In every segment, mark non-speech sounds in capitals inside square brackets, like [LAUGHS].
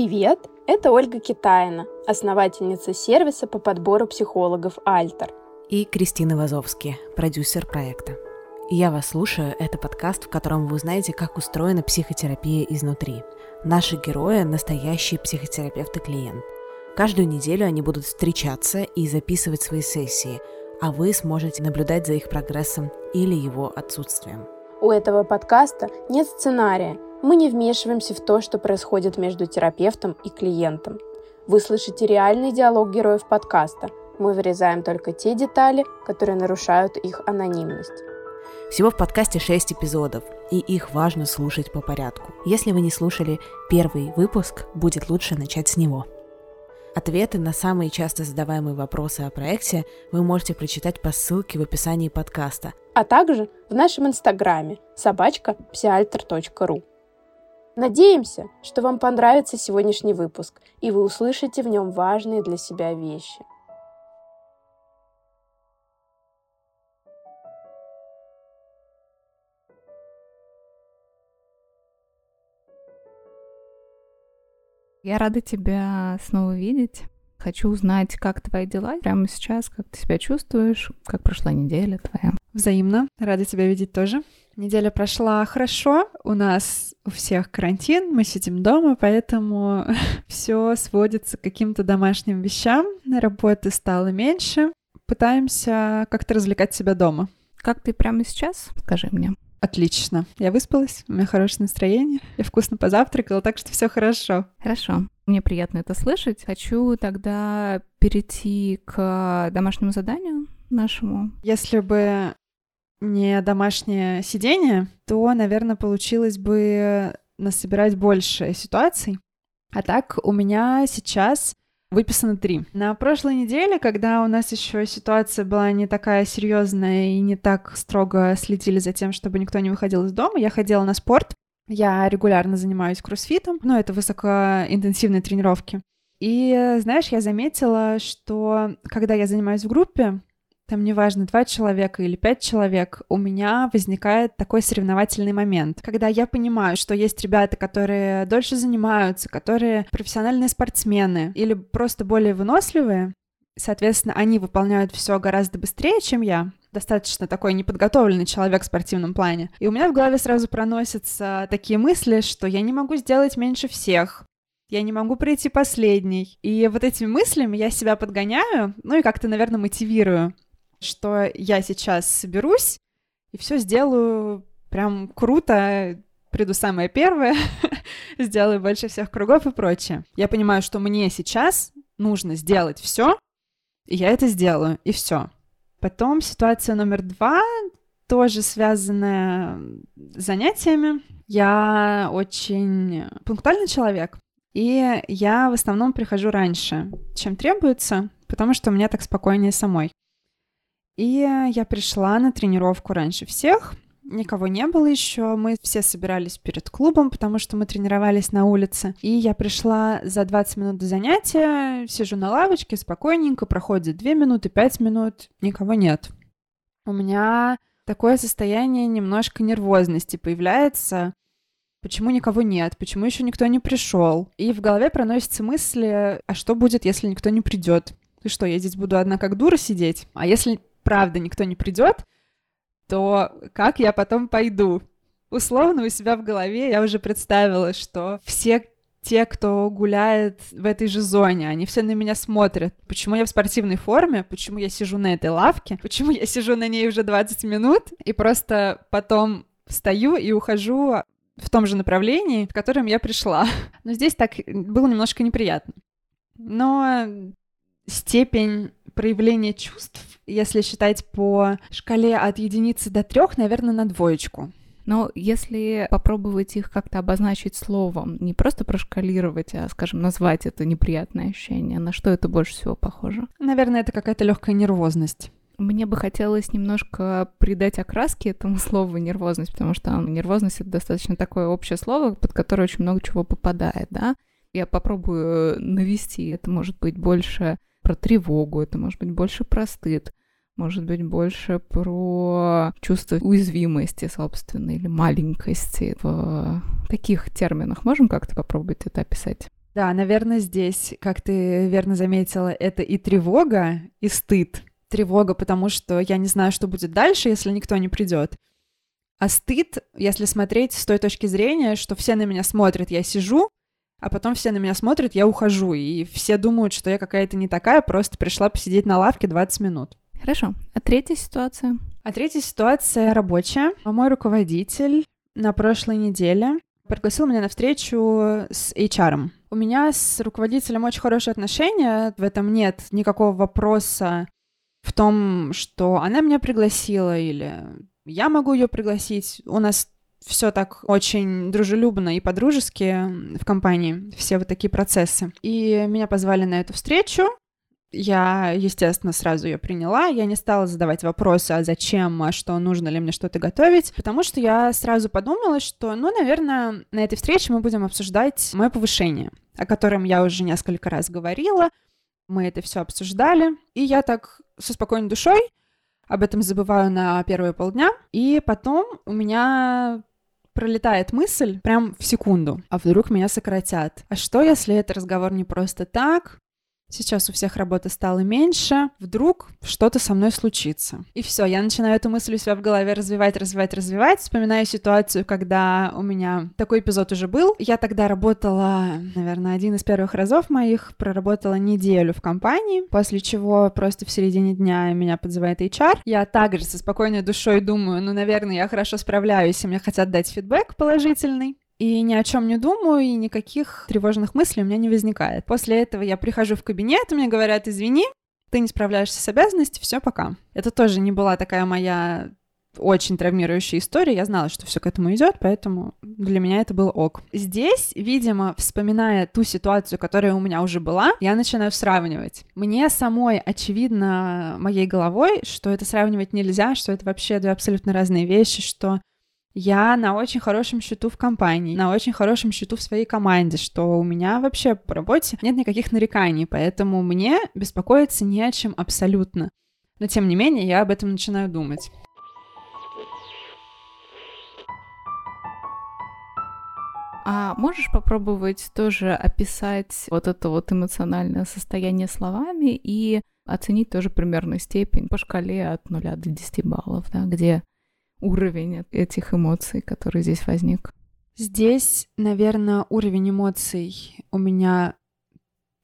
Привет! Это Ольга Китаина, основательница сервиса по подбору психологов «Альтер». И Кристина Вазовски, продюсер проекта. Я вас слушаю, это подкаст, в котором вы узнаете, как устроена психотерапия изнутри. Наши герои – настоящие психотерапевт и клиент. Каждую неделю они будут встречаться и записывать свои сессии, а вы сможете наблюдать за их прогрессом или его отсутствием. У этого подкаста нет сценария – мы не вмешиваемся в то, что происходит между терапевтом и клиентом. Вы слышите реальный диалог героев подкаста. Мы вырезаем только те детали, которые нарушают их анонимность. Всего в подкасте 6 эпизодов, и их важно слушать по порядку. Если вы не слушали первый выпуск, будет лучше начать с него. Ответы на самые часто задаваемые вопросы о проекте вы можете прочитать по ссылке в описании подкаста, а также в нашем инстаграме собачка псиальтер.ру. Надеемся, что вам понравится сегодняшний выпуск, и вы услышите в нем важные для себя вещи. Я рада тебя снова видеть. Хочу узнать, как твои дела прямо сейчас, как ты себя чувствуешь, как прошла неделя твоя. Взаимно. Рада тебя видеть тоже. Неделя прошла хорошо. У нас у всех карантин, мы сидим дома, поэтому [LAUGHS] все сводится к каким-то домашним вещам. Работы стало меньше. Пытаемся как-то развлекать себя дома. Как ты прямо сейчас? Скажи мне. Отлично. Я выспалась, у меня хорошее настроение, я вкусно позавтракала, так что все хорошо. Хорошо. Мне приятно это слышать. Хочу тогда перейти к домашнему заданию нашему. Если бы не домашнее сидение, то, наверное, получилось бы насобирать больше ситуаций. А так у меня сейчас выписано три. На прошлой неделе, когда у нас еще ситуация была не такая серьезная и не так строго следили за тем, чтобы никто не выходил из дома, я ходила на спорт. Я регулярно занимаюсь кроссфитом, но это высокоинтенсивные тренировки. И, знаешь, я заметила, что когда я занимаюсь в группе, там неважно, два человека или пять человек, у меня возникает такой соревновательный момент, когда я понимаю, что есть ребята, которые дольше занимаются, которые профессиональные спортсмены или просто более выносливые, соответственно, они выполняют все гораздо быстрее, чем я, достаточно такой неподготовленный человек в спортивном плане. И у меня в голове сразу проносятся такие мысли, что я не могу сделать меньше всех, я не могу прийти последней. И вот этими мыслями я себя подгоняю, ну и как-то, наверное, мотивирую что я сейчас соберусь и все сделаю прям круто, приду самое первое, [LAUGHS] сделаю больше всех кругов и прочее. Я понимаю, что мне сейчас нужно сделать все, и я это сделаю, и все. Потом ситуация номер два, тоже связанная с занятиями. Я очень пунктуальный человек, и я в основном прихожу раньше, чем требуется, потому что мне так спокойнее самой. И я пришла на тренировку раньше всех. Никого не было еще. Мы все собирались перед клубом, потому что мы тренировались на улице. И я пришла за 20 минут до занятия, сижу на лавочке спокойненько, проходит 2 минуты, 5 минут, никого нет. У меня такое состояние немножко нервозности появляется. Почему никого нет? Почему еще никто не пришел? И в голове проносятся мысли, а что будет, если никто не придет? Ты что, я здесь буду одна как дура сидеть? А если правда никто не придет, то как я потом пойду? Условно у себя в голове я уже представила, что все те, кто гуляет в этой же зоне, они все на меня смотрят. Почему я в спортивной форме? Почему я сижу на этой лавке? Почему я сижу на ней уже 20 минут? И просто потом встаю и ухожу в том же направлении, в котором я пришла. Но здесь так было немножко неприятно. Но степень проявления чувств, если считать по шкале от единицы до трех, наверное, на двоечку. Но если попробовать их как-то обозначить словом, не просто прошкалировать, а, скажем, назвать это неприятное ощущение, на что это больше всего похоже? Наверное, это какая-то легкая нервозность. Мне бы хотелось немножко придать окраски этому [LAUGHS] слову нервозность, потому что нервозность — это достаточно такое общее слово, под которое очень много чего попадает, да? Я попробую навести. Это может быть больше про тревогу, это может быть больше про стыд, может быть больше про чувство уязвимости, собственно, или маленькости. В таких терминах можем как-то попробовать это описать? Да, наверное, здесь, как ты верно заметила, это и тревога, и стыд. Тревога, потому что я не знаю, что будет дальше, если никто не придет. А стыд, если смотреть с той точки зрения, что все на меня смотрят, я сижу, а потом все на меня смотрят, я ухожу, и все думают, что я какая-то не такая, просто пришла посидеть на лавке 20 минут. Хорошо. А третья ситуация? А третья ситуация рабочая. Мой руководитель на прошлой неделе пригласил меня на встречу с HR. У меня с руководителем очень хорошие отношения, в этом нет никакого вопроса в том, что она меня пригласила или я могу ее пригласить. У нас все так очень дружелюбно и по-дружески в компании, все вот такие процессы. И меня позвали на эту встречу. Я, естественно, сразу ее приняла. Я не стала задавать вопросы, а зачем, а что, нужно ли мне что-то готовить, потому что я сразу подумала, что, ну, наверное, на этой встрече мы будем обсуждать мое повышение, о котором я уже несколько раз говорила. Мы это все обсуждали, и я так со спокойной душой об этом забываю на первые полдня, и потом у меня пролетает мысль прям в секунду, а вдруг меня сократят? А что, если это разговор не просто так, Сейчас у всех работы стало меньше, вдруг что-то со мной случится. И все, я начинаю эту мысль у себя в голове развивать, развивать, развивать. Вспоминаю ситуацию, когда у меня такой эпизод уже был. Я тогда работала, наверное, один из первых разов моих, проработала неделю в компании, после чего просто в середине дня меня подзывает HR. Я также со спокойной душой думаю, ну, наверное, я хорошо справляюсь, и мне хотят дать фидбэк положительный и ни о чем не думаю, и никаких тревожных мыслей у меня не возникает. После этого я прихожу в кабинет, мне говорят, извини, ты не справляешься с обязанностью, все, пока. Это тоже не была такая моя очень травмирующая история. Я знала, что все к этому идет, поэтому для меня это был ок. Здесь, видимо, вспоминая ту ситуацию, которая у меня уже была, я начинаю сравнивать. Мне самой очевидно моей головой, что это сравнивать нельзя, что это вообще две абсолютно разные вещи, что я на очень хорошем счету в компании, на очень хорошем счету в своей команде, что у меня вообще по работе нет никаких нареканий, поэтому мне беспокоиться не о чем абсолютно. Но тем не менее, я об этом начинаю думать. А можешь попробовать тоже описать вот это вот эмоциональное состояние словами и оценить тоже примерную степень по шкале от 0 до 10 баллов, да, где уровень этих эмоций, который здесь возник? Здесь, наверное, уровень эмоций у меня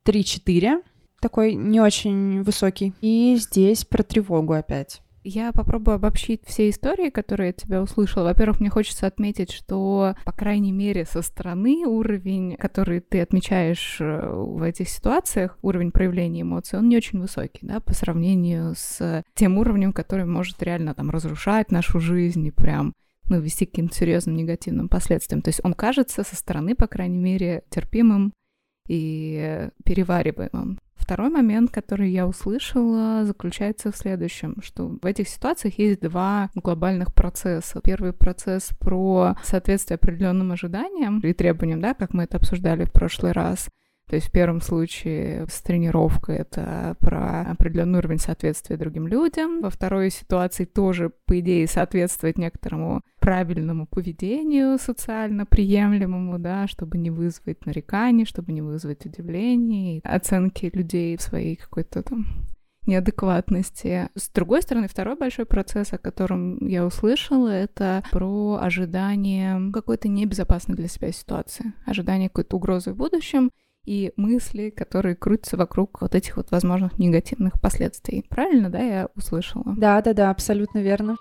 3-4, такой не очень высокий. И здесь про тревогу опять. Я попробую обобщить все истории, которые я тебя услышала. Во-первых, мне хочется отметить, что, по крайней мере, со стороны уровень, который ты отмечаешь э, в этих ситуациях, уровень проявления эмоций, он не очень высокий, да, по сравнению с тем уровнем, который может реально там разрушать нашу жизнь и прям ну, вести к каким-то серьезным негативным последствиям. То есть он кажется со стороны, по крайней мере, терпимым и перевариваемым. Второй момент, который я услышала, заключается в следующем, что в этих ситуациях есть два глобальных процесса. Первый процесс про соответствие определенным ожиданиям и требованиям, да, как мы это обсуждали в прошлый раз, то есть в первом случае с тренировкой это про определенный уровень соответствия другим людям. Во второй ситуации тоже, по идее, соответствовать некоторому правильному поведению социально приемлемому, да, чтобы не вызвать нареканий, чтобы не вызвать удивлений, оценки людей в своей какой-то там неадекватности. С другой стороны, второй большой процесс, о котором я услышала, это про ожидание какой-то небезопасной для себя ситуации, ожидание какой-то угрозы в будущем и мысли, которые крутятся вокруг вот этих вот возможных негативных последствий. Правильно, да, я услышала? Да, да, да, абсолютно верно.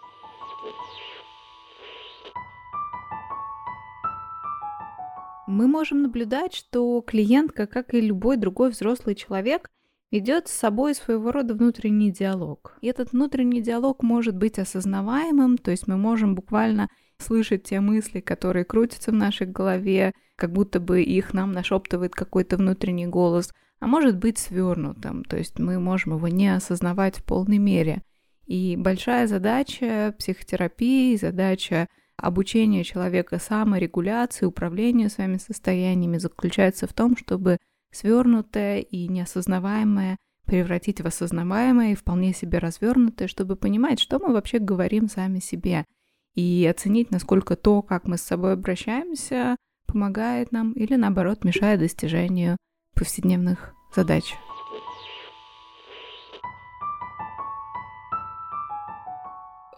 Мы можем наблюдать, что клиентка, как и любой другой взрослый человек, ведет с собой своего рода внутренний диалог. И этот внутренний диалог может быть осознаваемым, то есть мы можем буквально слышать те мысли, которые крутятся в нашей голове, как будто бы их нам нашептывает какой-то внутренний голос, а может быть свернутым, то есть мы можем его не осознавать в полной мере. И большая задача психотерапии, задача обучения человека саморегуляции, управлению своими состояниями заключается в том, чтобы свернутое и неосознаваемое превратить в осознаваемое и вполне себе развернутое, чтобы понимать, что мы вообще говорим сами себе, и оценить, насколько то, как мы с собой обращаемся, помогает нам или наоборот мешает достижению повседневных задач.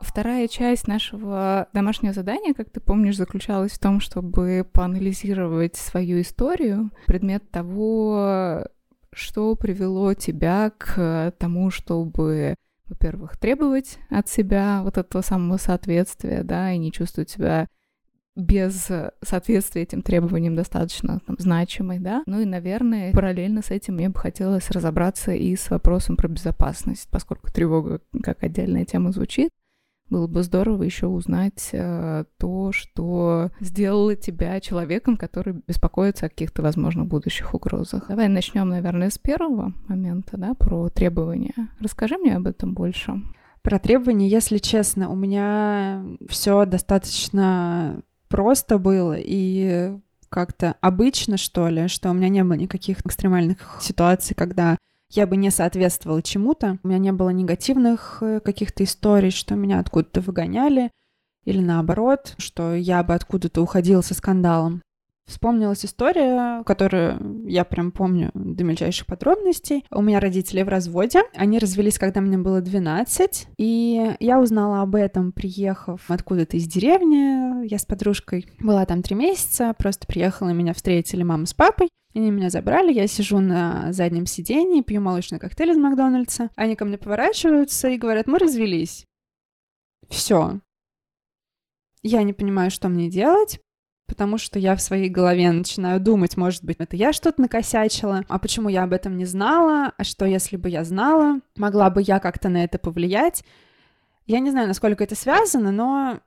Вторая часть нашего домашнего задания, как ты помнишь, заключалась в том, чтобы поанализировать свою историю, предмет того, что привело тебя к тому, чтобы, во-первых, требовать от себя вот этого самого соответствия, да, и не чувствовать себя без соответствия этим требованиям достаточно там, значимой, да. Ну и, наверное, параллельно с этим мне бы хотелось разобраться и с вопросом про безопасность, поскольку тревога как отдельная тема звучит. Было бы здорово еще узнать э, то, что сделало тебя человеком, который беспокоится о каких-то, возможно, будущих угрозах. Давай начнем, наверное, с первого момента, да, про требования. Расскажи мне об этом больше. Про требования, если честно, у меня все достаточно просто было и как-то обычно, что ли, что у меня не было никаких экстремальных ситуаций, когда я бы не соответствовала чему-то. У меня не было негативных э, каких-то историй, что меня откуда-то выгоняли, или наоборот, что я бы откуда-то уходила со скандалом. Вспомнилась история, которую я прям помню до мельчайших подробностей. У меня родители в разводе. Они развелись, когда мне было 12. И я узнала об этом, приехав откуда-то из деревни. Я с подружкой была там три месяца. Просто приехала, меня встретили мама с папой. Они меня забрали, я сижу на заднем сидении, пью молочный коктейль из Макдональдса. Они ко мне поворачиваются и говорят, мы развелись. Все. Я не понимаю, что мне делать потому что я в своей голове начинаю думать, может быть, это я что-то накосячила, а почему я об этом не знала, а что если бы я знала, могла бы я как-то на это повлиять. Я не знаю, насколько это связано, но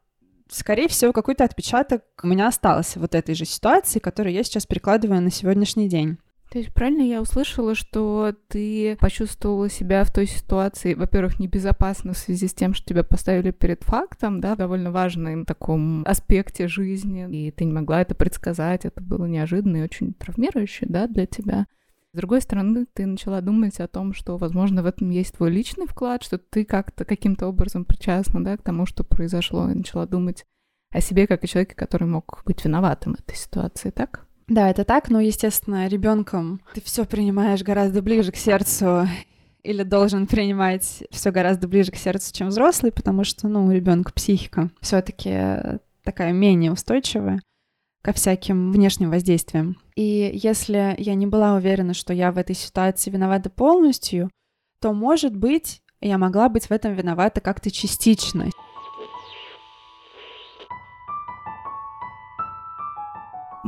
скорее всего, какой-то отпечаток у меня остался вот этой же ситуации, которую я сейчас перекладываю на сегодняшний день. То есть правильно я услышала, что ты почувствовала себя в той ситуации, во-первых, небезопасно в связи с тем, что тебя поставили перед фактом, да, довольно важным таком аспекте жизни, и ты не могла это предсказать, это было неожиданно и очень травмирующе, да, для тебя. С другой стороны, ты начала думать о том, что, возможно, в этом есть твой личный вклад, что ты как-то каким-то образом причастна, да, к тому, что произошло, и начала думать о себе как о человеке, который мог быть виноватым в этой ситуации, так? Да, это так, но, естественно, ребенком ты все принимаешь гораздо ближе к сердцу или должен принимать все гораздо ближе к сердцу, чем взрослый, потому что, ну, у ребенка психика все-таки такая менее устойчивая ко всяким внешним воздействиям. И если я не была уверена, что я в этой ситуации виновата полностью, то, может быть, я могла быть в этом виновата как-то частично.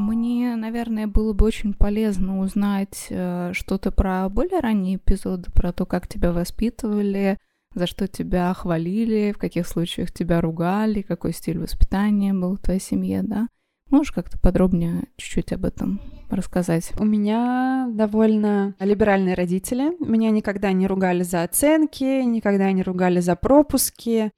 Мне, наверное, было бы очень полезно узнать э, что-то про более ранние эпизоды, про то, как тебя воспитывали, за что тебя хвалили, в каких случаях тебя ругали, какой стиль воспитания был в твоей семье, да? Можешь как-то подробнее чуть-чуть об этом рассказать? У меня довольно либеральные родители. Меня никогда не ругали за оценки, никогда не ругали за пропуски.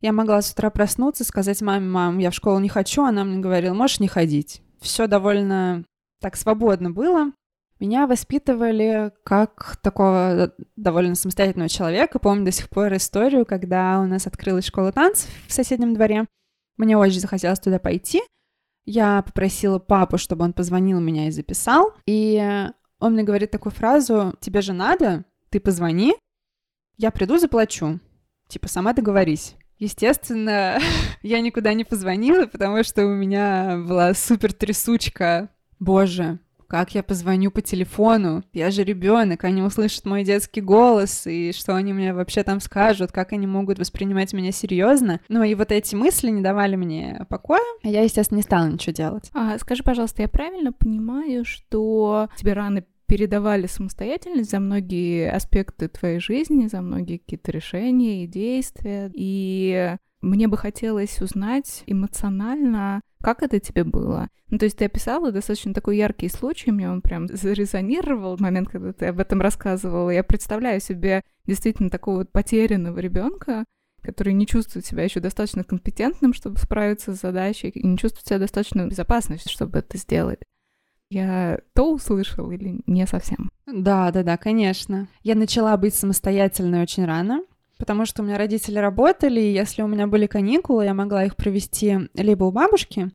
Я могла с утра проснуться, сказать маме, мам, я в школу не хочу, она мне говорила, можешь не ходить все довольно так свободно было. Меня воспитывали как такого довольно самостоятельного человека. Помню до сих пор историю, когда у нас открылась школа танцев в соседнем дворе. Мне очень захотелось туда пойти. Я попросила папу, чтобы он позвонил меня и записал. И он мне говорит такую фразу, тебе же надо, ты позвони, я приду, заплачу. Типа, сама договорись. Естественно, [LAUGHS] я никуда не позвонила, потому что у меня была супер трясучка. Боже, как я позвоню по телефону? Я же ребенок, они услышат мой детский голос, и что они мне вообще там скажут, как они могут воспринимать меня серьезно. Ну и вот эти мысли не давали мне покоя. Я, естественно, не стала ничего делать. А, скажи, пожалуйста, я правильно понимаю, что тебе рано передавали самостоятельность за многие аспекты твоей жизни, за многие какие-то решения и действия. И мне бы хотелось узнать эмоционально, как это тебе было? Ну, то есть ты описала достаточно такой яркий случай, мне он прям зарезонировал в момент, когда ты об этом рассказывала. Я представляю себе действительно такого вот потерянного ребенка, который не чувствует себя еще достаточно компетентным, чтобы справиться с задачей, и не чувствует себя достаточно безопасностью, чтобы это сделать. Я то услышал или не совсем? Да, да, да, конечно. Я начала быть самостоятельной очень рано, потому что у меня родители работали, и если у меня были каникулы, я могла их провести либо у бабушки,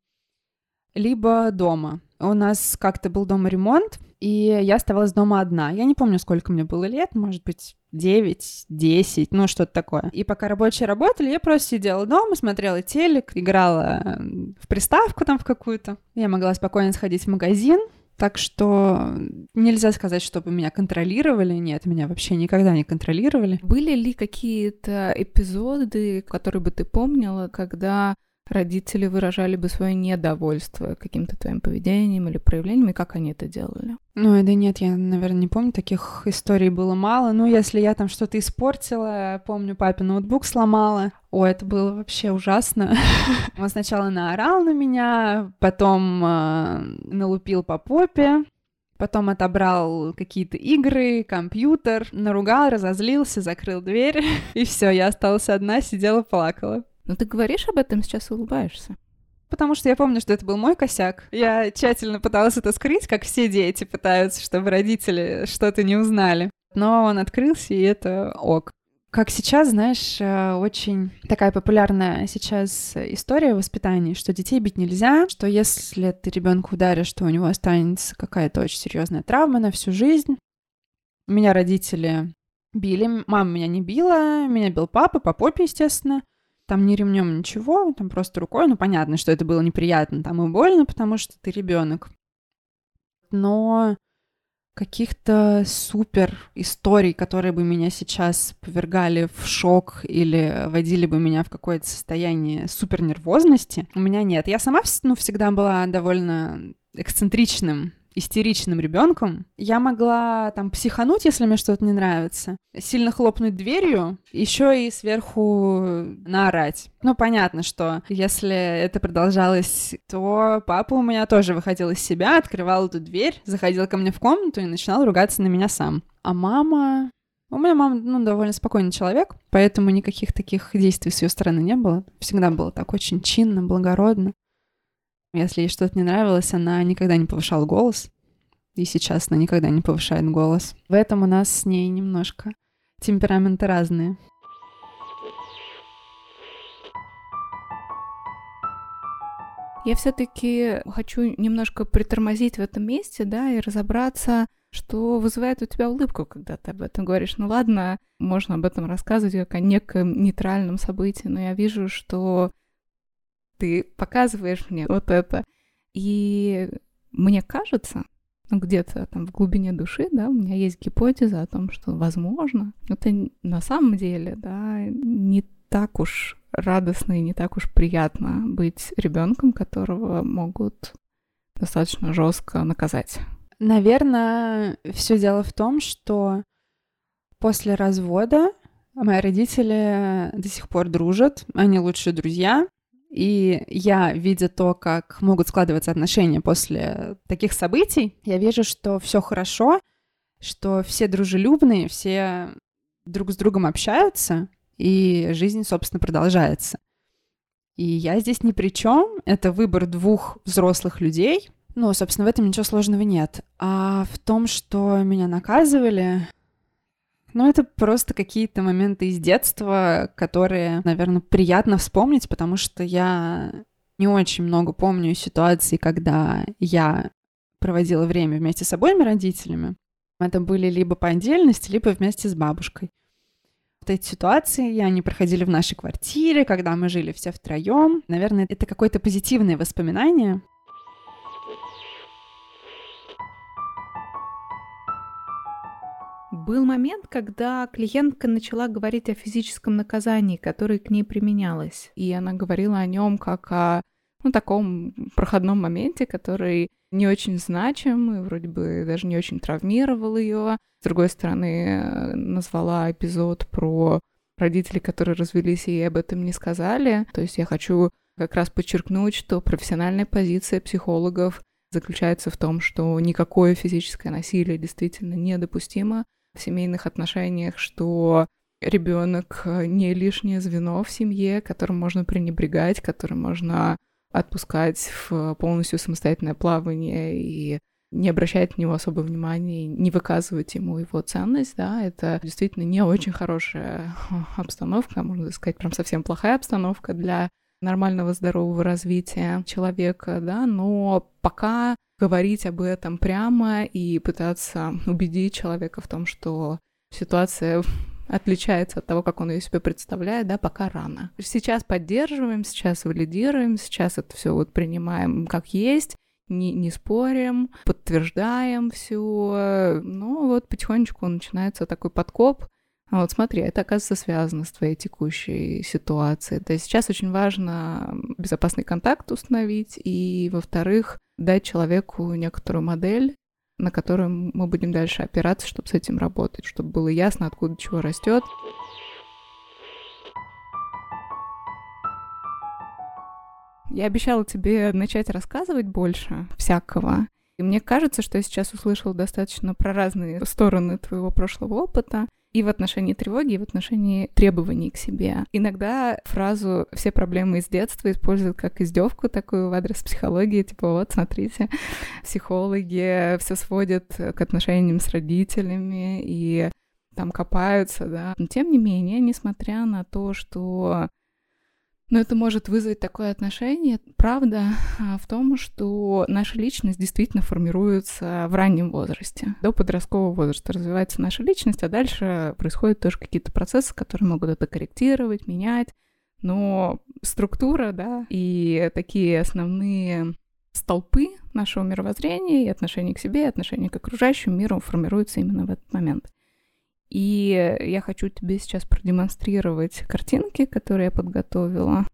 либо дома. У нас как-то был дома ремонт, и я оставалась дома одна. Я не помню, сколько мне было лет, может быть, 9, 10, ну что-то такое. И пока рабочие работали, я просто сидела дома, смотрела телек, играла в приставку там в какую-то. Я могла спокойно сходить в магазин, так что нельзя сказать, чтобы меня контролировали. Нет, меня вообще никогда не контролировали. Были ли какие-то эпизоды, которые бы ты помнила, когда родители выражали бы свое недовольство каким-то твоим поведением или проявлением, и как они это делали? Ну, да нет, я, наверное, не помню, таких историй было мало. Ну, если я там что-то испортила, помню, папе ноутбук сломала. О, это было вообще ужасно. [LAUGHS] Он сначала наорал на меня, потом э, налупил по попе, потом отобрал какие-то игры, компьютер, наругал, разозлился, закрыл дверь, [LAUGHS] и все, я осталась одна, сидела, плакала. Но ты говоришь об этом сейчас и улыбаешься. Потому что я помню, что это был мой косяк. Я тщательно пыталась это скрыть, как все дети пытаются, чтобы родители что-то не узнали. Но он открылся, и это ок. Как сейчас, знаешь, э, очень такая популярная сейчас история воспитания, что детей бить нельзя, что если ты ребенка ударишь, то у него останется какая-то очень серьезная травма на всю жизнь. Меня родители били, мама меня не била, меня бил папа, по попе, естественно. Там ни ремнем ничего, там просто рукой. Ну, понятно, что это было неприятно, там и больно, потому что ты ребенок. Но каких-то супер историй, которые бы меня сейчас повергали в шок или водили бы меня в какое-то состояние супер нервозности, у меня нет. Я сама ну, всегда была довольно эксцентричным истеричным ребенком, я могла там психануть, если мне что-то не нравится, сильно хлопнуть дверью, еще и сверху наорать. Ну, понятно, что если это продолжалось, то папа у меня тоже выходил из себя, открывал эту дверь, заходил ко мне в комнату и начинал ругаться на меня сам. А мама... У меня мама, ну, довольно спокойный человек, поэтому никаких таких действий с ее стороны не было. Всегда было так очень чинно, благородно. Если ей что-то не нравилось, она никогда не повышала голос. И сейчас она никогда не повышает голос. В этом у нас с ней немножко темпераменты разные. Я все-таки хочу немножко притормозить в этом месте, да, и разобраться, что вызывает у тебя улыбку, когда ты об этом говоришь. Ну ладно, можно об этом рассказывать как о неком нейтральном событии, но я вижу, что ты показываешь мне вот это. И мне кажется, ну, где-то там в глубине души, да, у меня есть гипотеза о том, что, возможно, это на самом деле, да, не так уж радостно и не так уж приятно быть ребенком, которого могут достаточно жестко наказать. Наверное, все дело в том, что после развода мои родители до сих пор дружат, они лучшие друзья, и я, видя то, как могут складываться отношения после таких событий, я вижу, что все хорошо, что все дружелюбные, все друг с другом общаются, и жизнь, собственно, продолжается. И я здесь ни при чем. Это выбор двух взрослых людей. Ну, собственно, в этом ничего сложного нет. А в том, что меня наказывали, ну, это просто какие-то моменты из детства, которые, наверное, приятно вспомнить, потому что я не очень много помню ситуаций, когда я проводила время вместе с обоими родителями. Это были либо по отдельности, либо вместе с бабушкой. Вот эти ситуации, они проходили в нашей квартире, когда мы жили все втроем. Наверное, это какое-то позитивное воспоминание, Был момент, когда клиентка начала говорить о физическом наказании, которое к ней применялось. И она говорила о нем как о ну, таком проходном моменте, который не очень значим и вроде бы даже не очень травмировал ее. С другой стороны, назвала эпизод про родителей, которые развелись и ей об этом не сказали. То есть я хочу как раз подчеркнуть, что профессиональная позиция психологов заключается в том, что никакое физическое насилие действительно недопустимо, семейных отношениях, что ребенок э, не лишнее звено в семье, которым можно пренебрегать, которым можно отпускать в полностью самостоятельное плавание и не обращать на него особого внимания, не выказывать ему его ценность, да, это действительно не очень хорошая обстановка, можно сказать, прям совсем плохая обстановка для нормального здорового развития человека, да, но пока говорить об этом прямо и пытаться убедить человека в том, что ситуация отличается от того, как он ее себе представляет, да, пока рано. Сейчас поддерживаем, сейчас валидируем, сейчас это все вот принимаем как есть, не, не спорим, подтверждаем все. Ну вот потихонечку начинается такой подкоп. А вот смотри, это оказывается связано с твоей текущей ситуацией. То есть сейчас очень важно безопасный контакт установить, и, во-вторых, дать человеку некоторую модель, на которую мы будем дальше опираться, чтобы с этим работать, чтобы было ясно, откуда чего растет. Я обещала тебе начать рассказывать больше всякого. И мне кажется, что я сейчас услышала достаточно про разные стороны твоего прошлого опыта и в отношении тревоги, и в отношении требований к себе. Иногда фразу «все проблемы из детства» используют как издевку такую в адрес психологии, типа вот, смотрите, психологи все сводят к отношениям с родителями и там копаются, да. Но тем не менее, несмотря на то, что но это может вызвать такое отношение. Правда а, в том, что наша личность действительно формируется в раннем возрасте. До подросткового возраста развивается наша личность, а дальше происходят тоже какие-то процессы, которые могут это корректировать, менять. Но структура, да, и такие основные столпы нашего мировоззрения и отношения к себе, и отношения к окружающему миру формируются именно в этот момент. И я хочу тебе сейчас продемонстрировать картинки, которые я подготовила.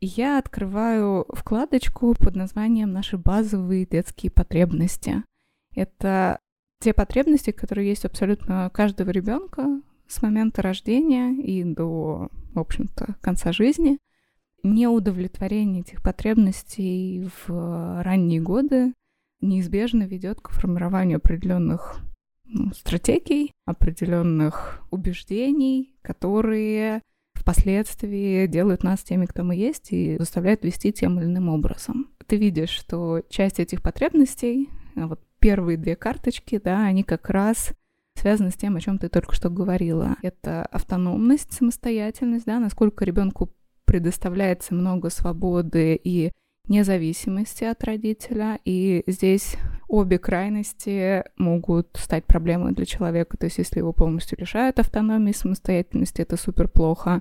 Я открываю вкладочку под названием «Наши базовые детские потребности». Это те потребности, которые есть абсолютно каждого ребенка с момента рождения и до, в общем-то, конца жизни. Неудовлетворение этих потребностей в ранние годы неизбежно ведет к формированию определенных стратегий, определенных убеждений, которые впоследствии делают нас теми, кто мы есть, и заставляют вести тем или иным образом. Ты видишь, что часть этих потребностей, а вот первые две карточки, да, они как раз связаны с тем, о чем ты только что говорила. Это автономность, самостоятельность, да, насколько ребенку предоставляется много свободы и независимости от родителя. И здесь обе крайности могут стать проблемой для человека. То есть если его полностью лишают автономии самостоятельности, это супер плохо.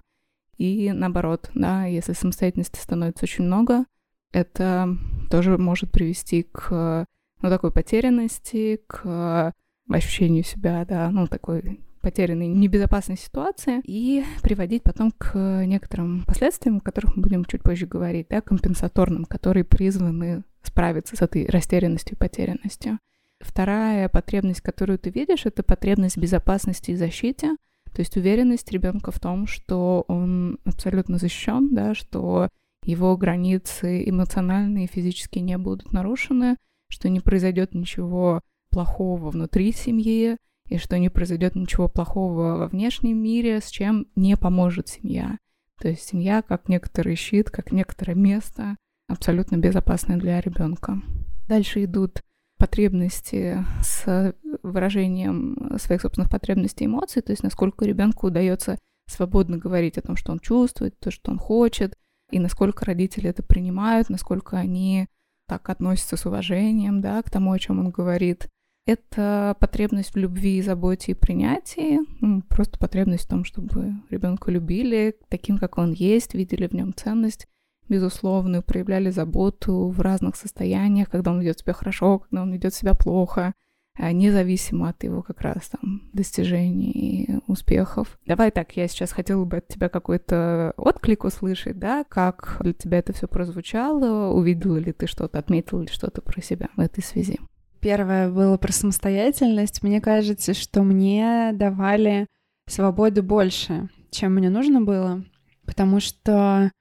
И наоборот, да, если самостоятельности становится очень много, это тоже может привести к ну, такой потерянности, к ощущению себя, да, ну, такой потерянной небезопасной ситуации и приводить потом к некоторым последствиям, о которых мы будем чуть позже говорить, да, компенсаторным, которые призваны справиться с этой растерянностью и потерянностью. Вторая потребность, которую ты видишь, это потребность безопасности и защите, то есть уверенность ребенка в том, что он абсолютно защищен, да, что его границы эмоциональные и физически не будут нарушены, что не произойдет ничего плохого внутри семьи, и что не произойдет ничего плохого во внешнем мире, с чем не поможет семья. То есть семья как некоторый щит, как некоторое место, абсолютно безопасное для ребенка. Дальше идут потребности с выражением своих собственных потребностей и эмоций, то есть насколько ребенку удается свободно говорить о том, что он чувствует, то, что он хочет, и насколько родители это принимают, насколько они так относятся с уважением, да, к тому, о чем он говорит. Это потребность в любви, заботе и принятии, ну, просто потребность в том, чтобы ребенка любили таким, как он есть, видели в нем ценность безусловную, проявляли заботу в разных состояниях, когда он ведет себя хорошо, когда он ведет себя плохо, а независимо от его как раз там достижений и успехов. Давай так, я сейчас хотела бы от тебя какой-то отклик услышать, да, как для тебя это все прозвучало, увидела ли ты что-то, отметила ли что-то про себя в этой связи. Первое было про самостоятельность. Мне кажется, что мне давали свободу больше, чем мне нужно было, потому что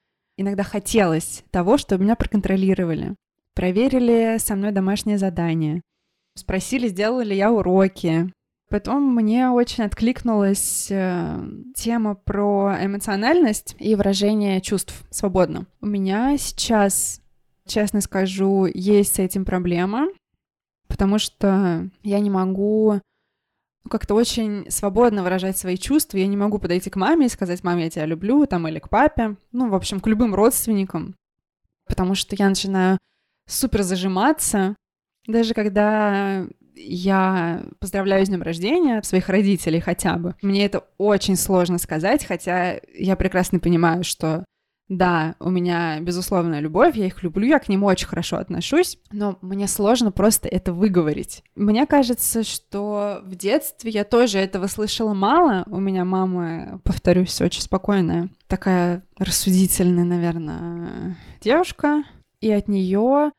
иногда хотелось того, чтобы меня проконтролировали. Проверили со мной домашнее задание. Спросили, сделала ли я уроки. Потом мне очень откликнулась э, тема про эмоциональность и выражение чувств свободно. У меня сейчас, честно скажу, есть с этим проблема потому что я не могу как-то очень свободно выражать свои чувства. Я не могу подойти к маме и сказать, маме, я тебя люблю, там, или к папе, ну, в общем, к любым родственникам, потому что я начинаю супер зажиматься, даже когда я поздравляю с днем рождения своих родителей хотя бы. Мне это очень сложно сказать, хотя я прекрасно понимаю, что да, у меня безусловная любовь, я их люблю, я к ним очень хорошо отношусь, но мне сложно просто это выговорить. Мне кажется, что в детстве я тоже этого слышала мало. У меня мама, повторюсь, очень спокойная, такая рассудительная, наверное, девушка, и от нее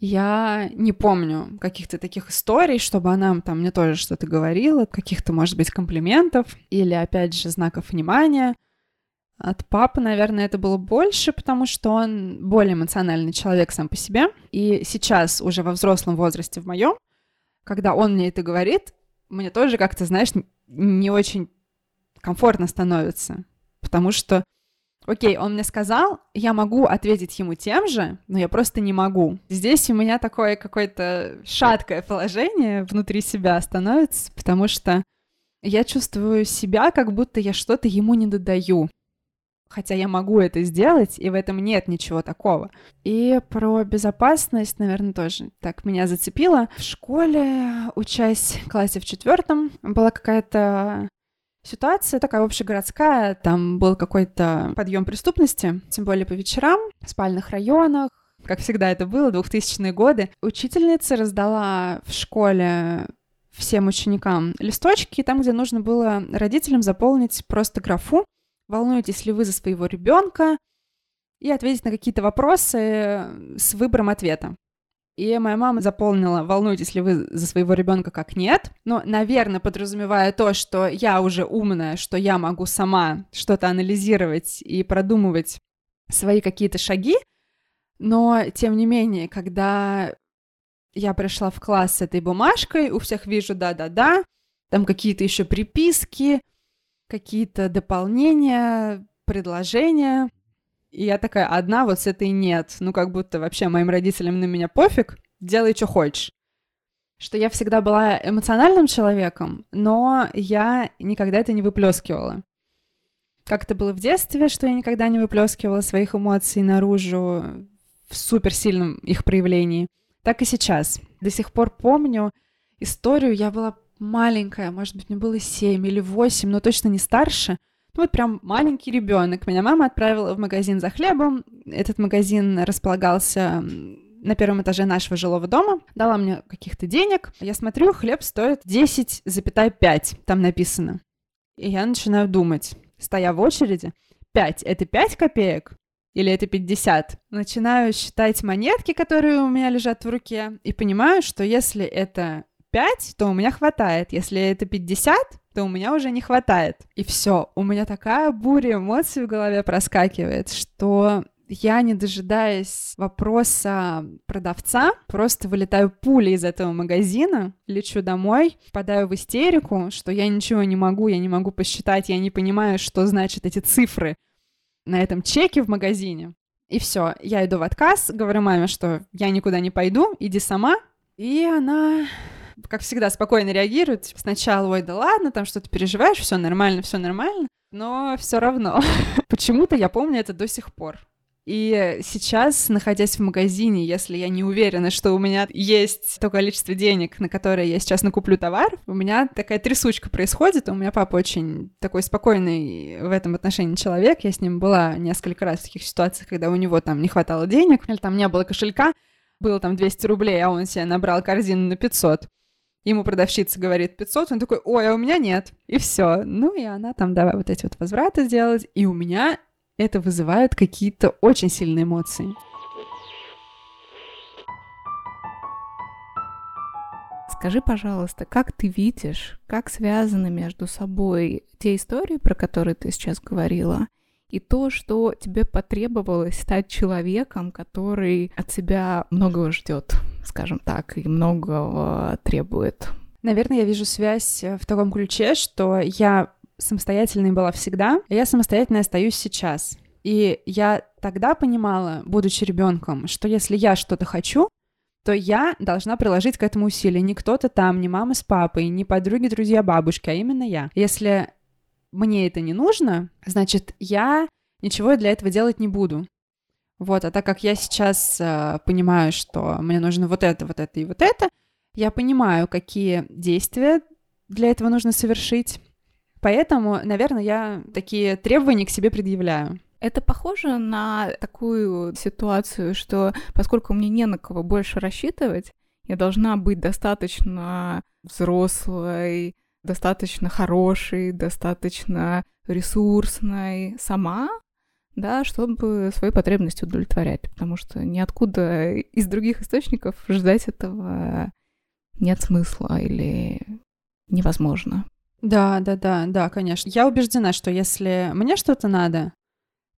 я не помню каких-то таких историй, чтобы она там мне тоже что-то говорила, каких-то, может быть, комплиментов или, опять же, знаков внимания. От папы, наверное, это было больше, потому что он более эмоциональный человек сам по себе. И сейчас, уже во взрослом возрасте в моем, когда он мне это говорит, мне тоже как-то, знаешь, не очень комфортно становится. Потому что, окей, он мне сказал, я могу ответить ему тем же, но я просто не могу. Здесь у меня такое какое-то шаткое положение внутри себя становится, потому что я чувствую себя, как будто я что-то ему не додаю хотя я могу это сделать, и в этом нет ничего такого. И про безопасность, наверное, тоже так меня зацепило. В школе, учась в классе в четвертом, была какая-то ситуация такая общегородская, там был какой-то подъем преступности, тем более по вечерам, в спальных районах, как всегда это было, 2000-е годы. Учительница раздала в школе всем ученикам листочки, там, где нужно было родителям заполнить просто графу волнуетесь ли вы за своего ребенка, и ответить на какие-то вопросы э, с выбором ответа. И моя мама заполнила, волнуетесь ли вы за своего ребенка как нет, но, наверное, подразумевая то, что я уже умная, что я могу сама что-то анализировать и продумывать свои какие-то шаги, но, тем не менее, когда я пришла в класс с этой бумажкой, у всех вижу да-да-да, там какие-то еще приписки, какие-то дополнения, предложения. И я такая одна, вот с этой нет. Ну, как будто вообще моим родителям на меня пофиг, делай, что хочешь. Что я всегда была эмоциональным человеком, но я никогда это не выплескивала. Как это было в детстве, что я никогда не выплескивала своих эмоций наружу в суперсильном их проявлении, так и сейчас. До сих пор помню историю, я была маленькая, может быть, мне было 7 или 8, но точно не старше. Ну, вот прям маленький ребенок. Меня мама отправила в магазин за хлебом. Этот магазин располагался на первом этаже нашего жилого дома, дала мне каких-то денег. Я смотрю, хлеб стоит 10,5, там написано. И я начинаю думать, стоя в очереди, 5 — это 5 копеек? Или это 50? Начинаю считать монетки, которые у меня лежат в руке, и понимаю, что если это 5, то у меня хватает. Если это 50, то у меня уже не хватает. И все, у меня такая буря эмоций в голове проскакивает, что я, не дожидаясь вопроса продавца, просто вылетаю пулей из этого магазина, лечу домой, впадаю в истерику, что я ничего не могу, я не могу посчитать, я не понимаю, что значат эти цифры на этом чеке в магазине. И все, я иду в отказ, говорю маме, что я никуда не пойду, иди сама. И она как всегда, спокойно реагирует. Сначала, ой, да ладно, там что-то переживаешь, все нормально, все нормально. Но все равно. [LAUGHS] Почему-то я помню это до сих пор. И сейчас, находясь в магазине, если я не уверена, что у меня есть то количество денег, на которое я сейчас накуплю товар, у меня такая трясучка происходит. У меня папа очень такой спокойный в этом отношении человек. Я с ним была несколько раз в таких ситуациях, когда у него там не хватало денег, или там не было кошелька, было там 200 рублей, а он себе набрал корзину на 500. Ему продавщица говорит 500, он такой, ой, а у меня нет. И все. Ну и она там, давай вот эти вот возвраты сделать. И у меня это вызывает какие-то очень сильные эмоции. Скажи, пожалуйста, как ты видишь, как связаны между собой те истории, про которые ты сейчас говорила, и то, что тебе потребовалось стать человеком, который от себя многого ждет, скажем так, и многого требует. Наверное, я вижу связь э, в таком ключе, что я самостоятельной была всегда, и я самостоятельной остаюсь сейчас. И я тогда понимала, будучи ребенком, что если я что-то хочу, то я должна приложить к этому усилия. Не кто-то там, не мама с папой, не подруги, друзья, бабушки, а именно я. Если мне это не нужно, значит, я ничего для этого делать не буду. Вот, а так как я сейчас э, понимаю, что мне нужно вот это, вот это и вот это, я понимаю, какие действия для этого нужно совершить. Поэтому, наверное, я такие требования к себе предъявляю. Это похоже на такую ситуацию, что поскольку мне не на кого больше рассчитывать, я должна быть достаточно взрослой, достаточно хорошей, достаточно ресурсной сама, да, чтобы свои потребности удовлетворять, потому что ниоткуда из других источников ждать этого нет смысла или невозможно. Да, да, да, да, конечно. Я убеждена, что если мне что-то надо,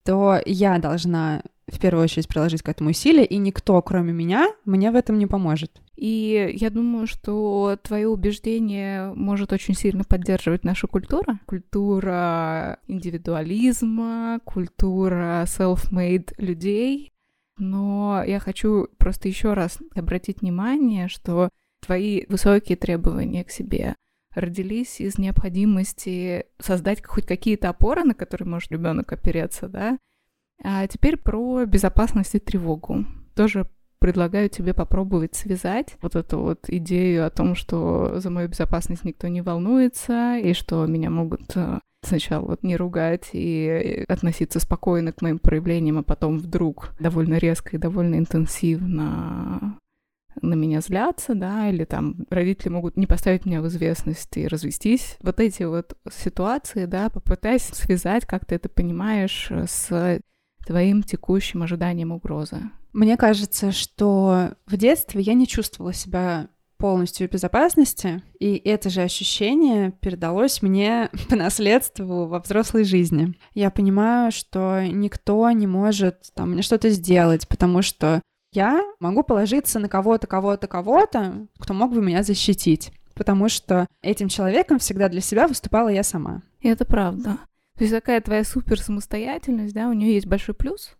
то я должна в первую очередь приложить к этому усилия, и никто, кроме меня, мне в этом не поможет. И я думаю, что твое убеждение может очень сильно поддерживать наша культура. Культура индивидуализма, культура self-made людей. Но я хочу просто еще раз обратить внимание, что твои высокие требования к себе родились из необходимости создать хоть какие-то опоры, на которые может ребенок опереться, да. А теперь про безопасность и тревогу. Тоже предлагаю тебе попробовать связать вот эту вот идею о том, что за мою безопасность никто не волнуется, и что меня могут э, сначала вот не ругать и относиться спокойно к моим проявлениям, а потом вдруг довольно резко и довольно интенсивно на меня злятся, да, или там родители могут не поставить меня в известность и развестись. Вот эти вот ситуации, да, попытайся связать, как ты это понимаешь, с твоим текущим ожиданием угрозы. Мне кажется, что в детстве я не чувствовала себя полностью в безопасности, и это же ощущение передалось мне [LAUGHS] по наследству во взрослой жизни. Я понимаю, что никто не может там мне что-то сделать, потому что я могу положиться на кого-то, кого-то, кого-то, кто мог бы меня защитить. Потому что этим человеком всегда для себя выступала я сама. И это правда. То есть такая твоя супер самостоятельность, да, у нее есть большой плюс.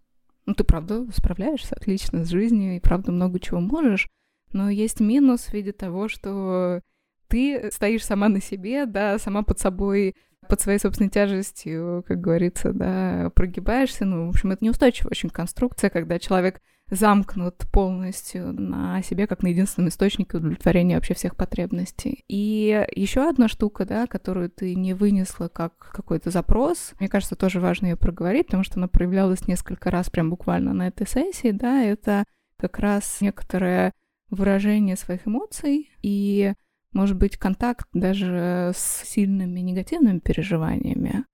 Ну, ты, правда, справляешься отлично с жизнью и, правда, много чего можешь. Но есть минус в виде того, что ты стоишь сама на себе, да, сама под собой под своей собственной тяжестью, как говорится, да, прогибаешься. Ну, в общем, это неустойчивая очень конструкция, когда человек замкнут полностью на себе как на единственном источнике удовлетворения вообще всех потребностей. И еще одна штука, да, которую ты не вынесла как какой-то запрос, мне кажется, тоже важно ее проговорить, потому что она проявлялась несколько раз прям буквально на этой сессии, да, это как раз некоторое выражение своих эмоций и может быть, контакт даже с сильными негативными переживаниями,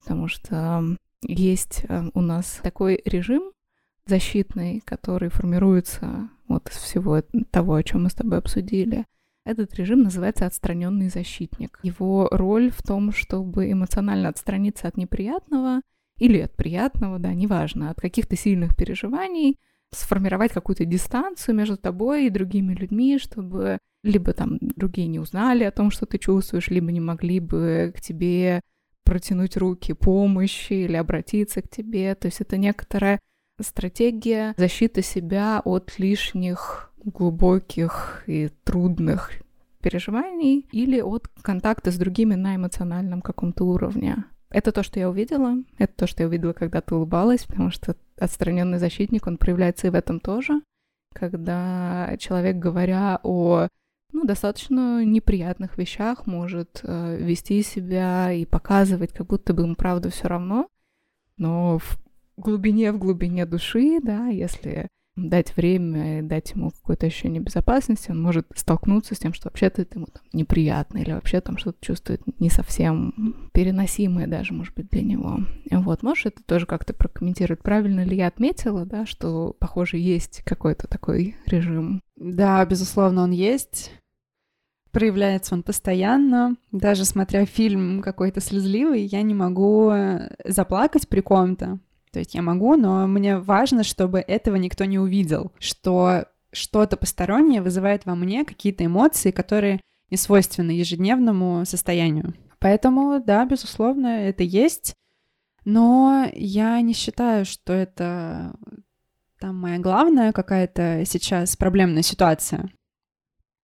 потому что есть э, у нас такой режим защитный, который формируется вот из всего того, о чем мы с тобой обсудили. Этот режим называется отстраненный защитник. Его роль в том, чтобы эмоционально отстраниться от неприятного или от приятного, да, неважно, от каких-то сильных переживаний, сформировать какую-то дистанцию между тобой и другими людьми, чтобы либо там другие не узнали о том, что ты чувствуешь, либо не могли бы к тебе протянуть руки помощи или обратиться к тебе. То есть это некоторая стратегия защиты себя от лишних глубоких и трудных переживаний или от контакта с другими на эмоциональном каком-то уровне. Это то, что я увидела. Это то, что я увидела, когда ты улыбалась, потому что отстраненный защитник, он проявляется и в этом тоже. Когда человек, говоря о ну, достаточно неприятных вещах может э, вести себя и показывать, как будто бы ему правда все равно. Но в глубине, в глубине души, да, если дать время дать ему какое-то ощущение безопасности, он может столкнуться с тем, что вообще-то это ему там неприятно или вообще там что-то чувствует не совсем переносимое даже, может быть, для него. Вот, можешь это тоже как-то прокомментировать? Правильно ли я отметила, да, что, похоже, есть какой-то такой режим? Да, безусловно, он есть. Проявляется он постоянно. Даже смотря фильм какой-то слезливый, я не могу заплакать при ком-то, то есть я могу, но мне важно, чтобы этого никто не увидел, что что-то постороннее вызывает во мне какие-то эмоции, которые не свойственны ежедневному состоянию. Поэтому, да, безусловно, это есть, но я не считаю, что это там моя главная какая-то сейчас проблемная ситуация.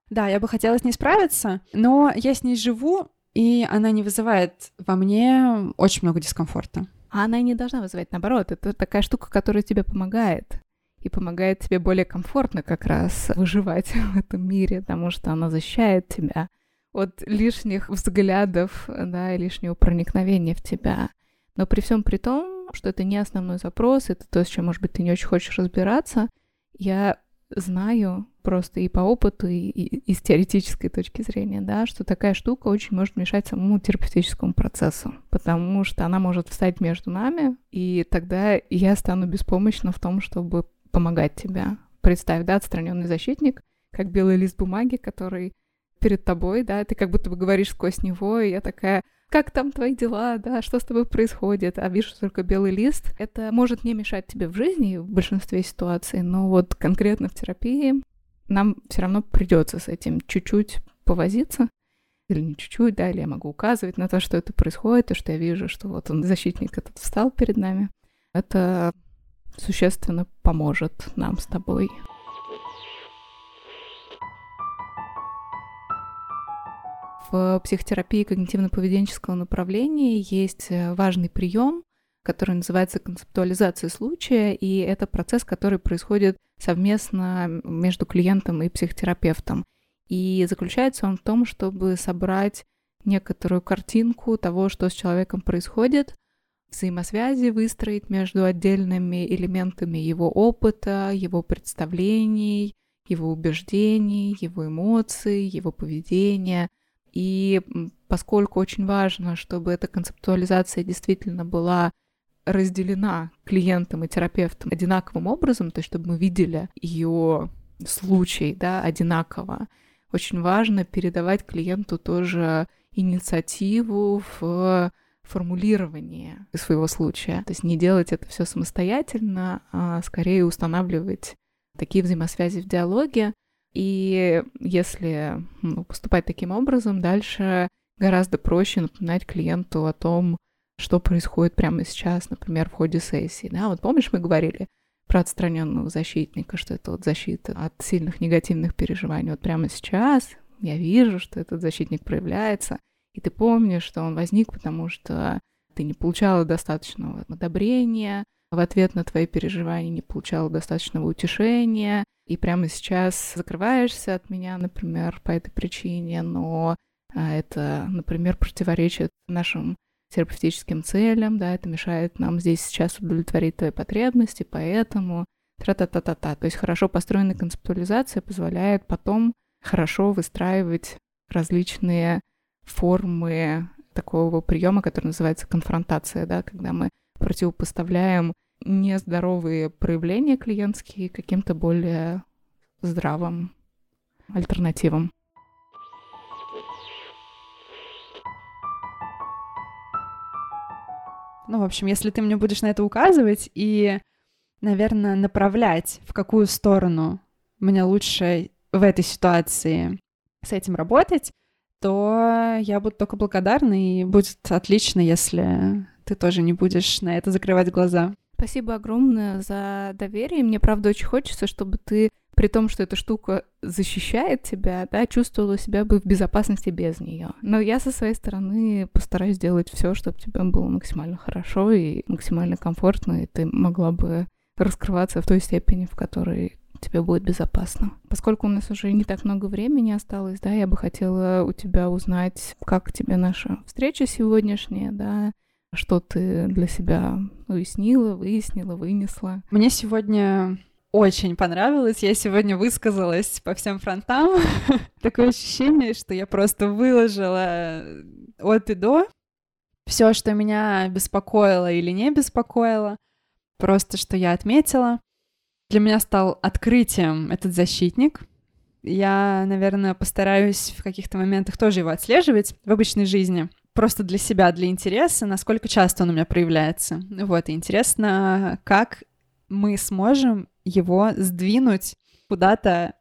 Да, я бы хотела с ней справиться, но я с ней живу, и она не вызывает во мне очень много дискомфорта. А она и не должна вызывать, наоборот, это такая штука, которая тебе помогает. И помогает тебе более комфортно как раз выживать [LAUGHS] в этом мире, потому что она защищает тебя от лишних взглядов, да, и лишнего проникновения в тебя. Но при всем при том, что это не основной запрос, это то, с чем, может быть, ты не очень хочешь разбираться, я знаю просто и по опыту, и, и, и с теоретической точки зрения, да, что такая штука очень может мешать самому терапевтическому процессу, потому что она может встать между нами, и тогда я стану беспомощна в том, чтобы помогать тебе. Представь, да, отстраненный защитник, как белый лист бумаги, который перед тобой, да, ты как будто бы говоришь сквозь него, и я такая, как там твои дела, да, что с тобой происходит, а вижу только белый лист. Это может не мешать тебе в жизни в большинстве ситуаций, но вот конкретно в терапии нам все равно придется с этим чуть-чуть повозиться, или не чуть-чуть, да, или я могу указывать на то, что это происходит, и что я вижу, что вот он, защитник этот встал перед нами. Это существенно поможет нам с тобой. В психотерапии когнитивно-поведенческого направления есть э, важный прием, который называется концептуализация случая, и это процесс, который происходит совместно между клиентом и психотерапевтом. И заключается он в том, чтобы собрать некоторую картинку того, что с человеком происходит, взаимосвязи выстроить между отдельными элементами его опыта, его представлений, его убеждений, его эмоций, его поведения, и поскольку очень важно, чтобы эта концептуализация действительно была разделена клиентом и терапевтом одинаковым образом, то есть чтобы мы видели ее случай да, одинаково, очень важно передавать клиенту тоже инициативу в формулировании своего случая. То есть не делать это все самостоятельно, а скорее устанавливать такие взаимосвязи в диалоге, и если ну, поступать таким образом, дальше гораздо проще напоминать клиенту о том, что происходит прямо сейчас, например, в ходе сессии. Да? Вот помнишь, мы говорили про отстраненного защитника, что это вот защита от сильных негативных переживаний. Вот прямо сейчас я вижу, что этот защитник проявляется, и ты помнишь, что он возник, потому что ты не получала достаточного одобрения, в ответ на твои переживания не получала достаточного утешения, и прямо сейчас закрываешься от меня, например, по этой причине, но а, это, например, противоречит нашим терапевтическим целям, да, это мешает нам здесь сейчас удовлетворить твои потребности, поэтому тра-та-та-та-та. То есть хорошо построенная концептуализация позволяет потом хорошо выстраивать различные формы такого приема, который называется конфронтация, да, когда мы противопоставляем нездоровые проявления клиентские каким-то более здравым альтернативам. Ну, в общем, если ты мне будешь на это указывать и, наверное, направлять, в какую сторону мне лучше в этой ситуации с этим работать, то я буду только благодарна, и будет отлично, если ты тоже не будешь на это закрывать глаза. Спасибо огромное за доверие. Мне, правда, очень хочется, чтобы ты, при том, что эта штука защищает тебя, да, чувствовала себя бы в безопасности без нее. Но я со своей стороны постараюсь сделать все, чтобы тебе было максимально хорошо и максимально комфортно, и ты могла бы раскрываться в той степени, в которой тебе будет безопасно. Поскольку у нас уже не так много времени осталось, да, я бы хотела у тебя узнать, как тебе наша встреча сегодняшняя, да, что ты для себя уяснила, выяснила, вынесла? Мне сегодня очень понравилось. Я сегодня высказалась по всем фронтам. [LAUGHS] Такое ощущение, что я просто выложила от и до все, что меня беспокоило или не беспокоило, просто что я отметила. Для меня стал открытием этот защитник. Я, наверное, постараюсь в каких-то моментах тоже его отслеживать в обычной жизни просто для себя, для интереса, насколько часто он у меня проявляется. Вот, и интересно, как мы сможем его сдвинуть куда-то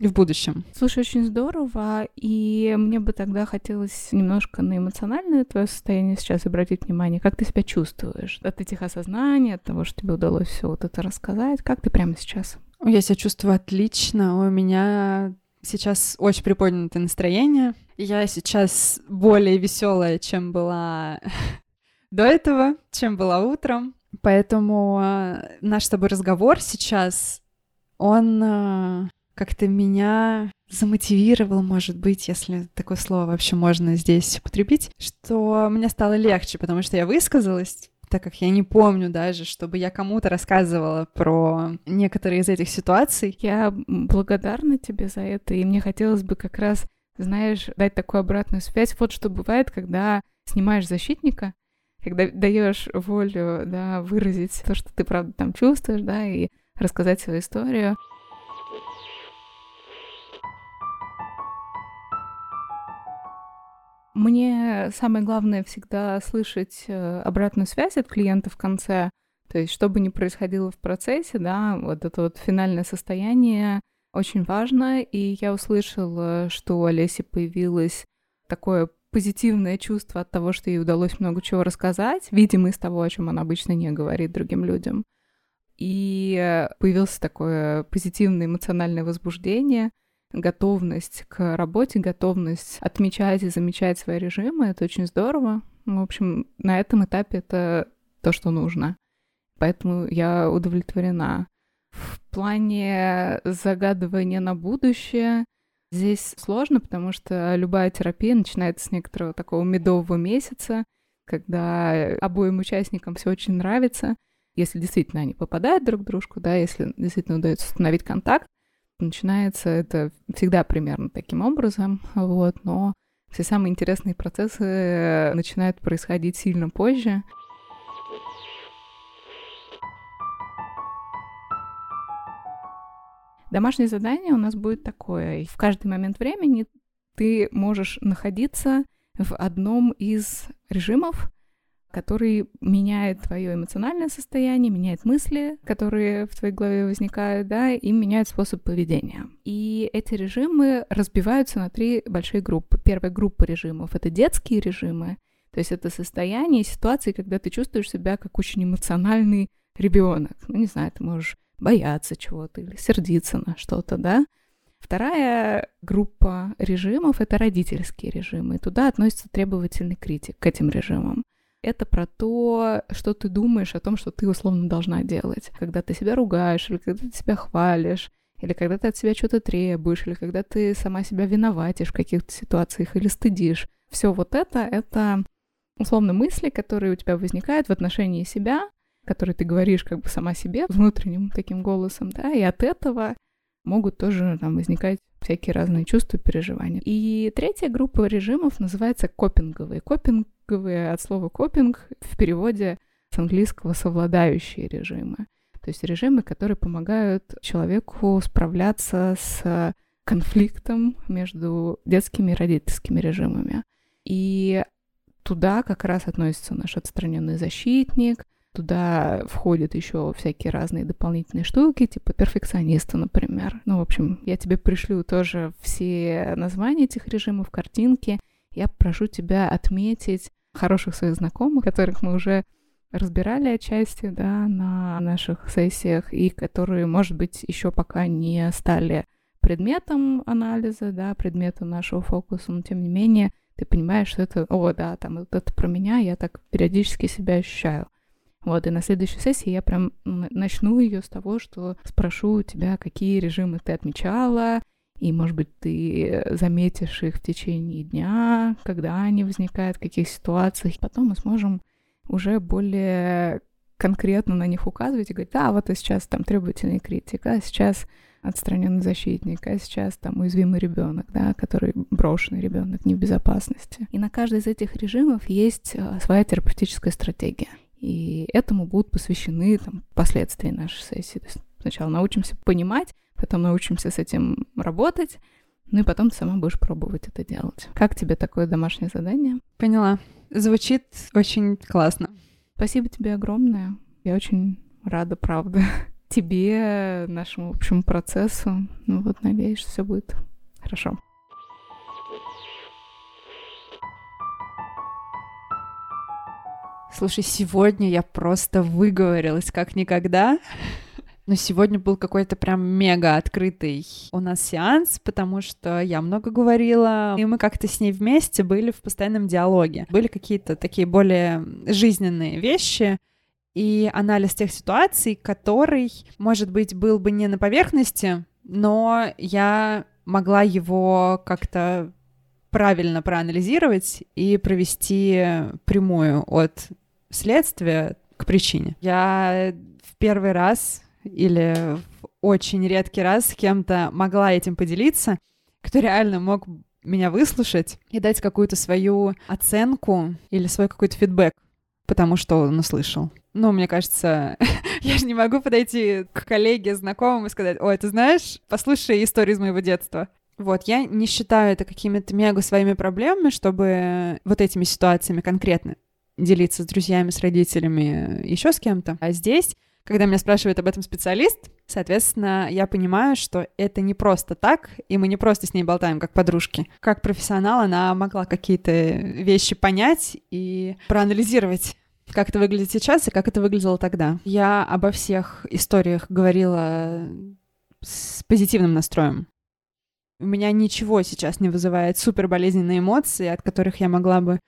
в будущем. Слушай, очень здорово, и мне бы тогда хотелось немножко на эмоциональное твое состояние сейчас обратить внимание. Как ты себя чувствуешь от этих осознаний, от того, что тебе удалось все вот это рассказать? Как ты прямо сейчас? Я себя чувствую отлично. У меня сейчас очень приподнятое настроение. Я сейчас более веселая, чем была [LAUGHS] до этого, чем была утром. Поэтому э, наш с тобой разговор сейчас, он э, как-то меня замотивировал, может быть, если такое слово вообще можно здесь употребить, что мне стало легче, потому что я высказалась, так как я не помню даже, чтобы я кому-то рассказывала про некоторые из этих ситуаций. Я благодарна тебе за это, и мне хотелось бы как раз, знаешь, дать такую обратную связь. Вот что бывает, когда снимаешь защитника, когда даешь волю, да, выразить то, что ты правда там чувствуешь, да, и рассказать свою историю. Мне самое главное всегда слышать э, обратную связь от клиента в конце. То есть, что бы ни происходило в процессе, да, вот это вот финальное состояние очень важно. И я услышала, что у Олеси появилось такое позитивное чувство от того, что ей удалось много чего рассказать, видимо, из того, о чем она обычно не говорит другим людям. И появилось такое позитивное эмоциональное возбуждение — готовность к работе, готовность отмечать и замечать свои режимы. Это очень здорово. В общем, на этом этапе это то, что нужно. Поэтому я удовлетворена. В плане загадывания на будущее здесь сложно, потому что любая терапия начинается с некоторого такого медового месяца, когда обоим участникам все очень нравится, если действительно они попадают друг в дружку, да, если действительно удается установить контакт, Начинается это всегда примерно таким образом, вот, но все самые интересные процессы начинают происходить сильно позже. Домашнее задание у нас будет такое. В каждый момент времени ты можешь находиться в одном из режимов, который меняет твое эмоциональное состояние, меняет мысли, которые в твоей голове возникают, да, и меняет способ поведения. И эти режимы разбиваются на три большие группы. Первая группа режимов — это детские режимы, то есть это состояние, ситуации, когда ты чувствуешь себя как очень эмоциональный ребенок. Ну, не знаю, ты можешь бояться чего-то или сердиться на что-то, да. Вторая группа режимов — это родительские режимы. Туда относится требовательный критик к этим режимам это про то, что ты думаешь о том, что ты условно должна делать. Когда ты себя ругаешь, или когда ты себя хвалишь, или когда ты от себя что-то требуешь, или когда ты сама себя виноватишь в каких-то ситуациях или стыдишь. Все вот это — это условно мысли, которые у тебя возникают в отношении себя, которые ты говоришь как бы сама себе внутренним таким голосом, да, и от этого могут тоже там возникать всякие разные чувства, переживания. И третья группа режимов называется копинговые. Копинговые от слова копинг в переводе с английского совладающие режимы. То есть режимы, которые помогают человеку справляться с конфликтом между детскими и родительскими режимами. И туда как раз относится наш отстраненный защитник, Туда входят еще всякие разные дополнительные штуки, типа перфекциониста, например. Ну, в общем, я тебе пришлю тоже все названия этих режимов, картинки. Я прошу тебя отметить хороших своих знакомых, которых мы уже разбирали отчасти, да, на наших сессиях, и которые, может быть, еще пока не стали предметом анализа, да, предметом нашего фокуса, но тем не менее ты понимаешь, что это, о, да, там вот это про меня, я так периодически себя ощущаю. Вот, и на следующей сессии я прям начну ее с того, что спрошу у тебя, какие режимы ты отмечала, и, может быть, ты заметишь их в течение дня, когда они возникают, в каких ситуациях. Потом мы сможем уже более конкретно на них указывать и говорить, да, вот и сейчас там требовательный критик, а сейчас отстраненный защитник, а сейчас там уязвимый ребенок, да, который брошенный ребенок не в безопасности. И на каждый из этих режимов есть э, своя терапевтическая стратегия. И этому будут посвящены там, последствия нашей сессии. То есть сначала научимся понимать, потом научимся с этим работать, ну и потом ты сама будешь пробовать это делать. Как тебе такое домашнее задание? Поняла. Звучит очень классно. Спасибо тебе огромное. Я очень рада, правда. [LAUGHS] тебе, нашему общему процессу. Ну вот, надеюсь, все будет хорошо. Слушай, сегодня я просто выговорилась как никогда. [LAUGHS] Но сегодня был какой-то прям мега открытый у нас сеанс, потому что я много говорила, и мы как-то с ней вместе были в постоянном диалоге. Были какие-то такие более жизненные вещи, и анализ тех ситуаций, который, может быть, был бы не на поверхности, но я могла его как-то правильно проанализировать и провести прямую от следствия к причине. Я в первый раз или в очень редкий раз с кем-то могла этим поделиться, кто реально мог меня выслушать и дать какую-то свою оценку или свой какой-то фидбэк, потому что он услышал. Ну, мне кажется, [LAUGHS] я же не могу подойти к коллеге, знакомым и сказать, ой, ты знаешь, послушай историю из моего детства. Вот, я не считаю это какими-то мега своими проблемами, чтобы вот этими ситуациями конкретно делиться с друзьями, с родителями, еще с кем-то. А здесь когда меня спрашивает об этом специалист, соответственно, я понимаю, что это не просто так, и мы не просто с ней болтаем как подружки. Как профессионал она могла какие-то вещи понять и проанализировать как это выглядит сейчас и как это выглядело тогда. Я обо всех историях говорила с позитивным настроем. У меня ничего сейчас не вызывает супер болезненные эмоции, от которых я могла бы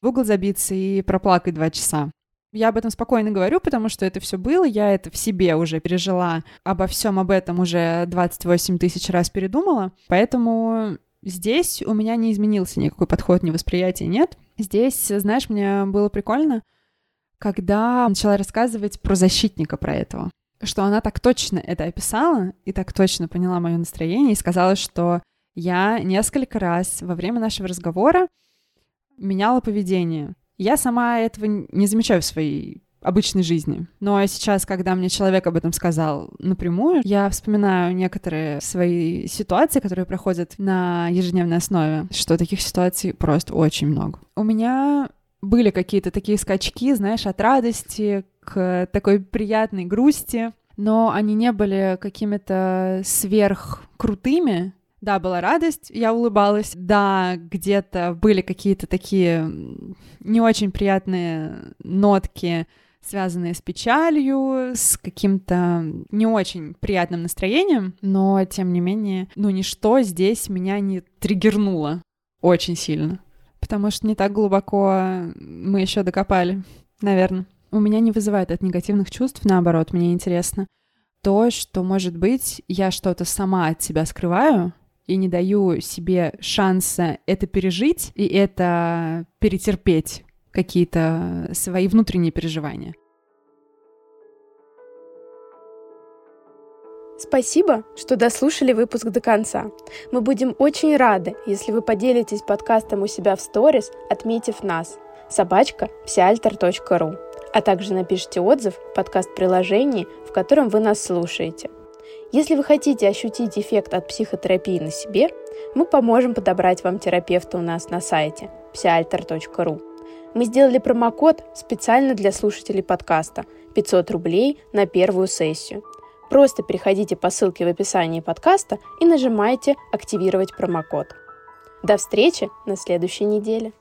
в угол забиться и проплакать два часа. Я об этом спокойно говорю, потому что это все было, я это в себе уже пережила, обо всем об этом уже 28 тысяч раз передумала, поэтому здесь у меня не изменился никакой подход, ни восприятие нет. Здесь, знаешь, мне было прикольно, когда начала рассказывать про защитника про этого, что она так точно это описала и так точно поняла мое настроение и сказала, что я несколько раз во время нашего разговора меняла поведение. Я сама этого не замечаю в своей обычной жизни. Но сейчас, когда мне человек об этом сказал напрямую, я вспоминаю некоторые свои ситуации, которые проходят на ежедневной основе, что таких ситуаций просто очень много. У меня были какие-то такие скачки, знаешь, от радости к такой приятной грусти, но они не были какими-то сверхкрутыми, да, была радость, я улыбалась. Да, где-то были какие-то такие не очень приятные нотки, связанные с печалью, с каким-то не очень приятным настроением, но тем не менее, ну ничто здесь меня не триггернуло очень сильно, потому что не так глубоко мы еще докопали, наверное. У меня не вызывает от негативных чувств, наоборот, мне интересно то, что, может быть, я что-то сама от себя скрываю, и не даю себе шанса это пережить и это перетерпеть какие-то свои внутренние переживания. Спасибо, что дослушали выпуск до конца. Мы будем очень рады, если вы поделитесь подкастом у себя в сторис, отметив нас собачка псиальтер.ру, а также напишите отзыв в подкаст-приложении, в котором вы нас слушаете. Если вы хотите ощутить эффект от психотерапии на себе, мы поможем подобрать вам терапевта у нас на сайте psialter.ru. Мы сделали промокод специально для слушателей подкаста 500 рублей на первую сессию. Просто переходите по ссылке в описании подкаста и нажимайте «Активировать промокод». До встречи на следующей неделе.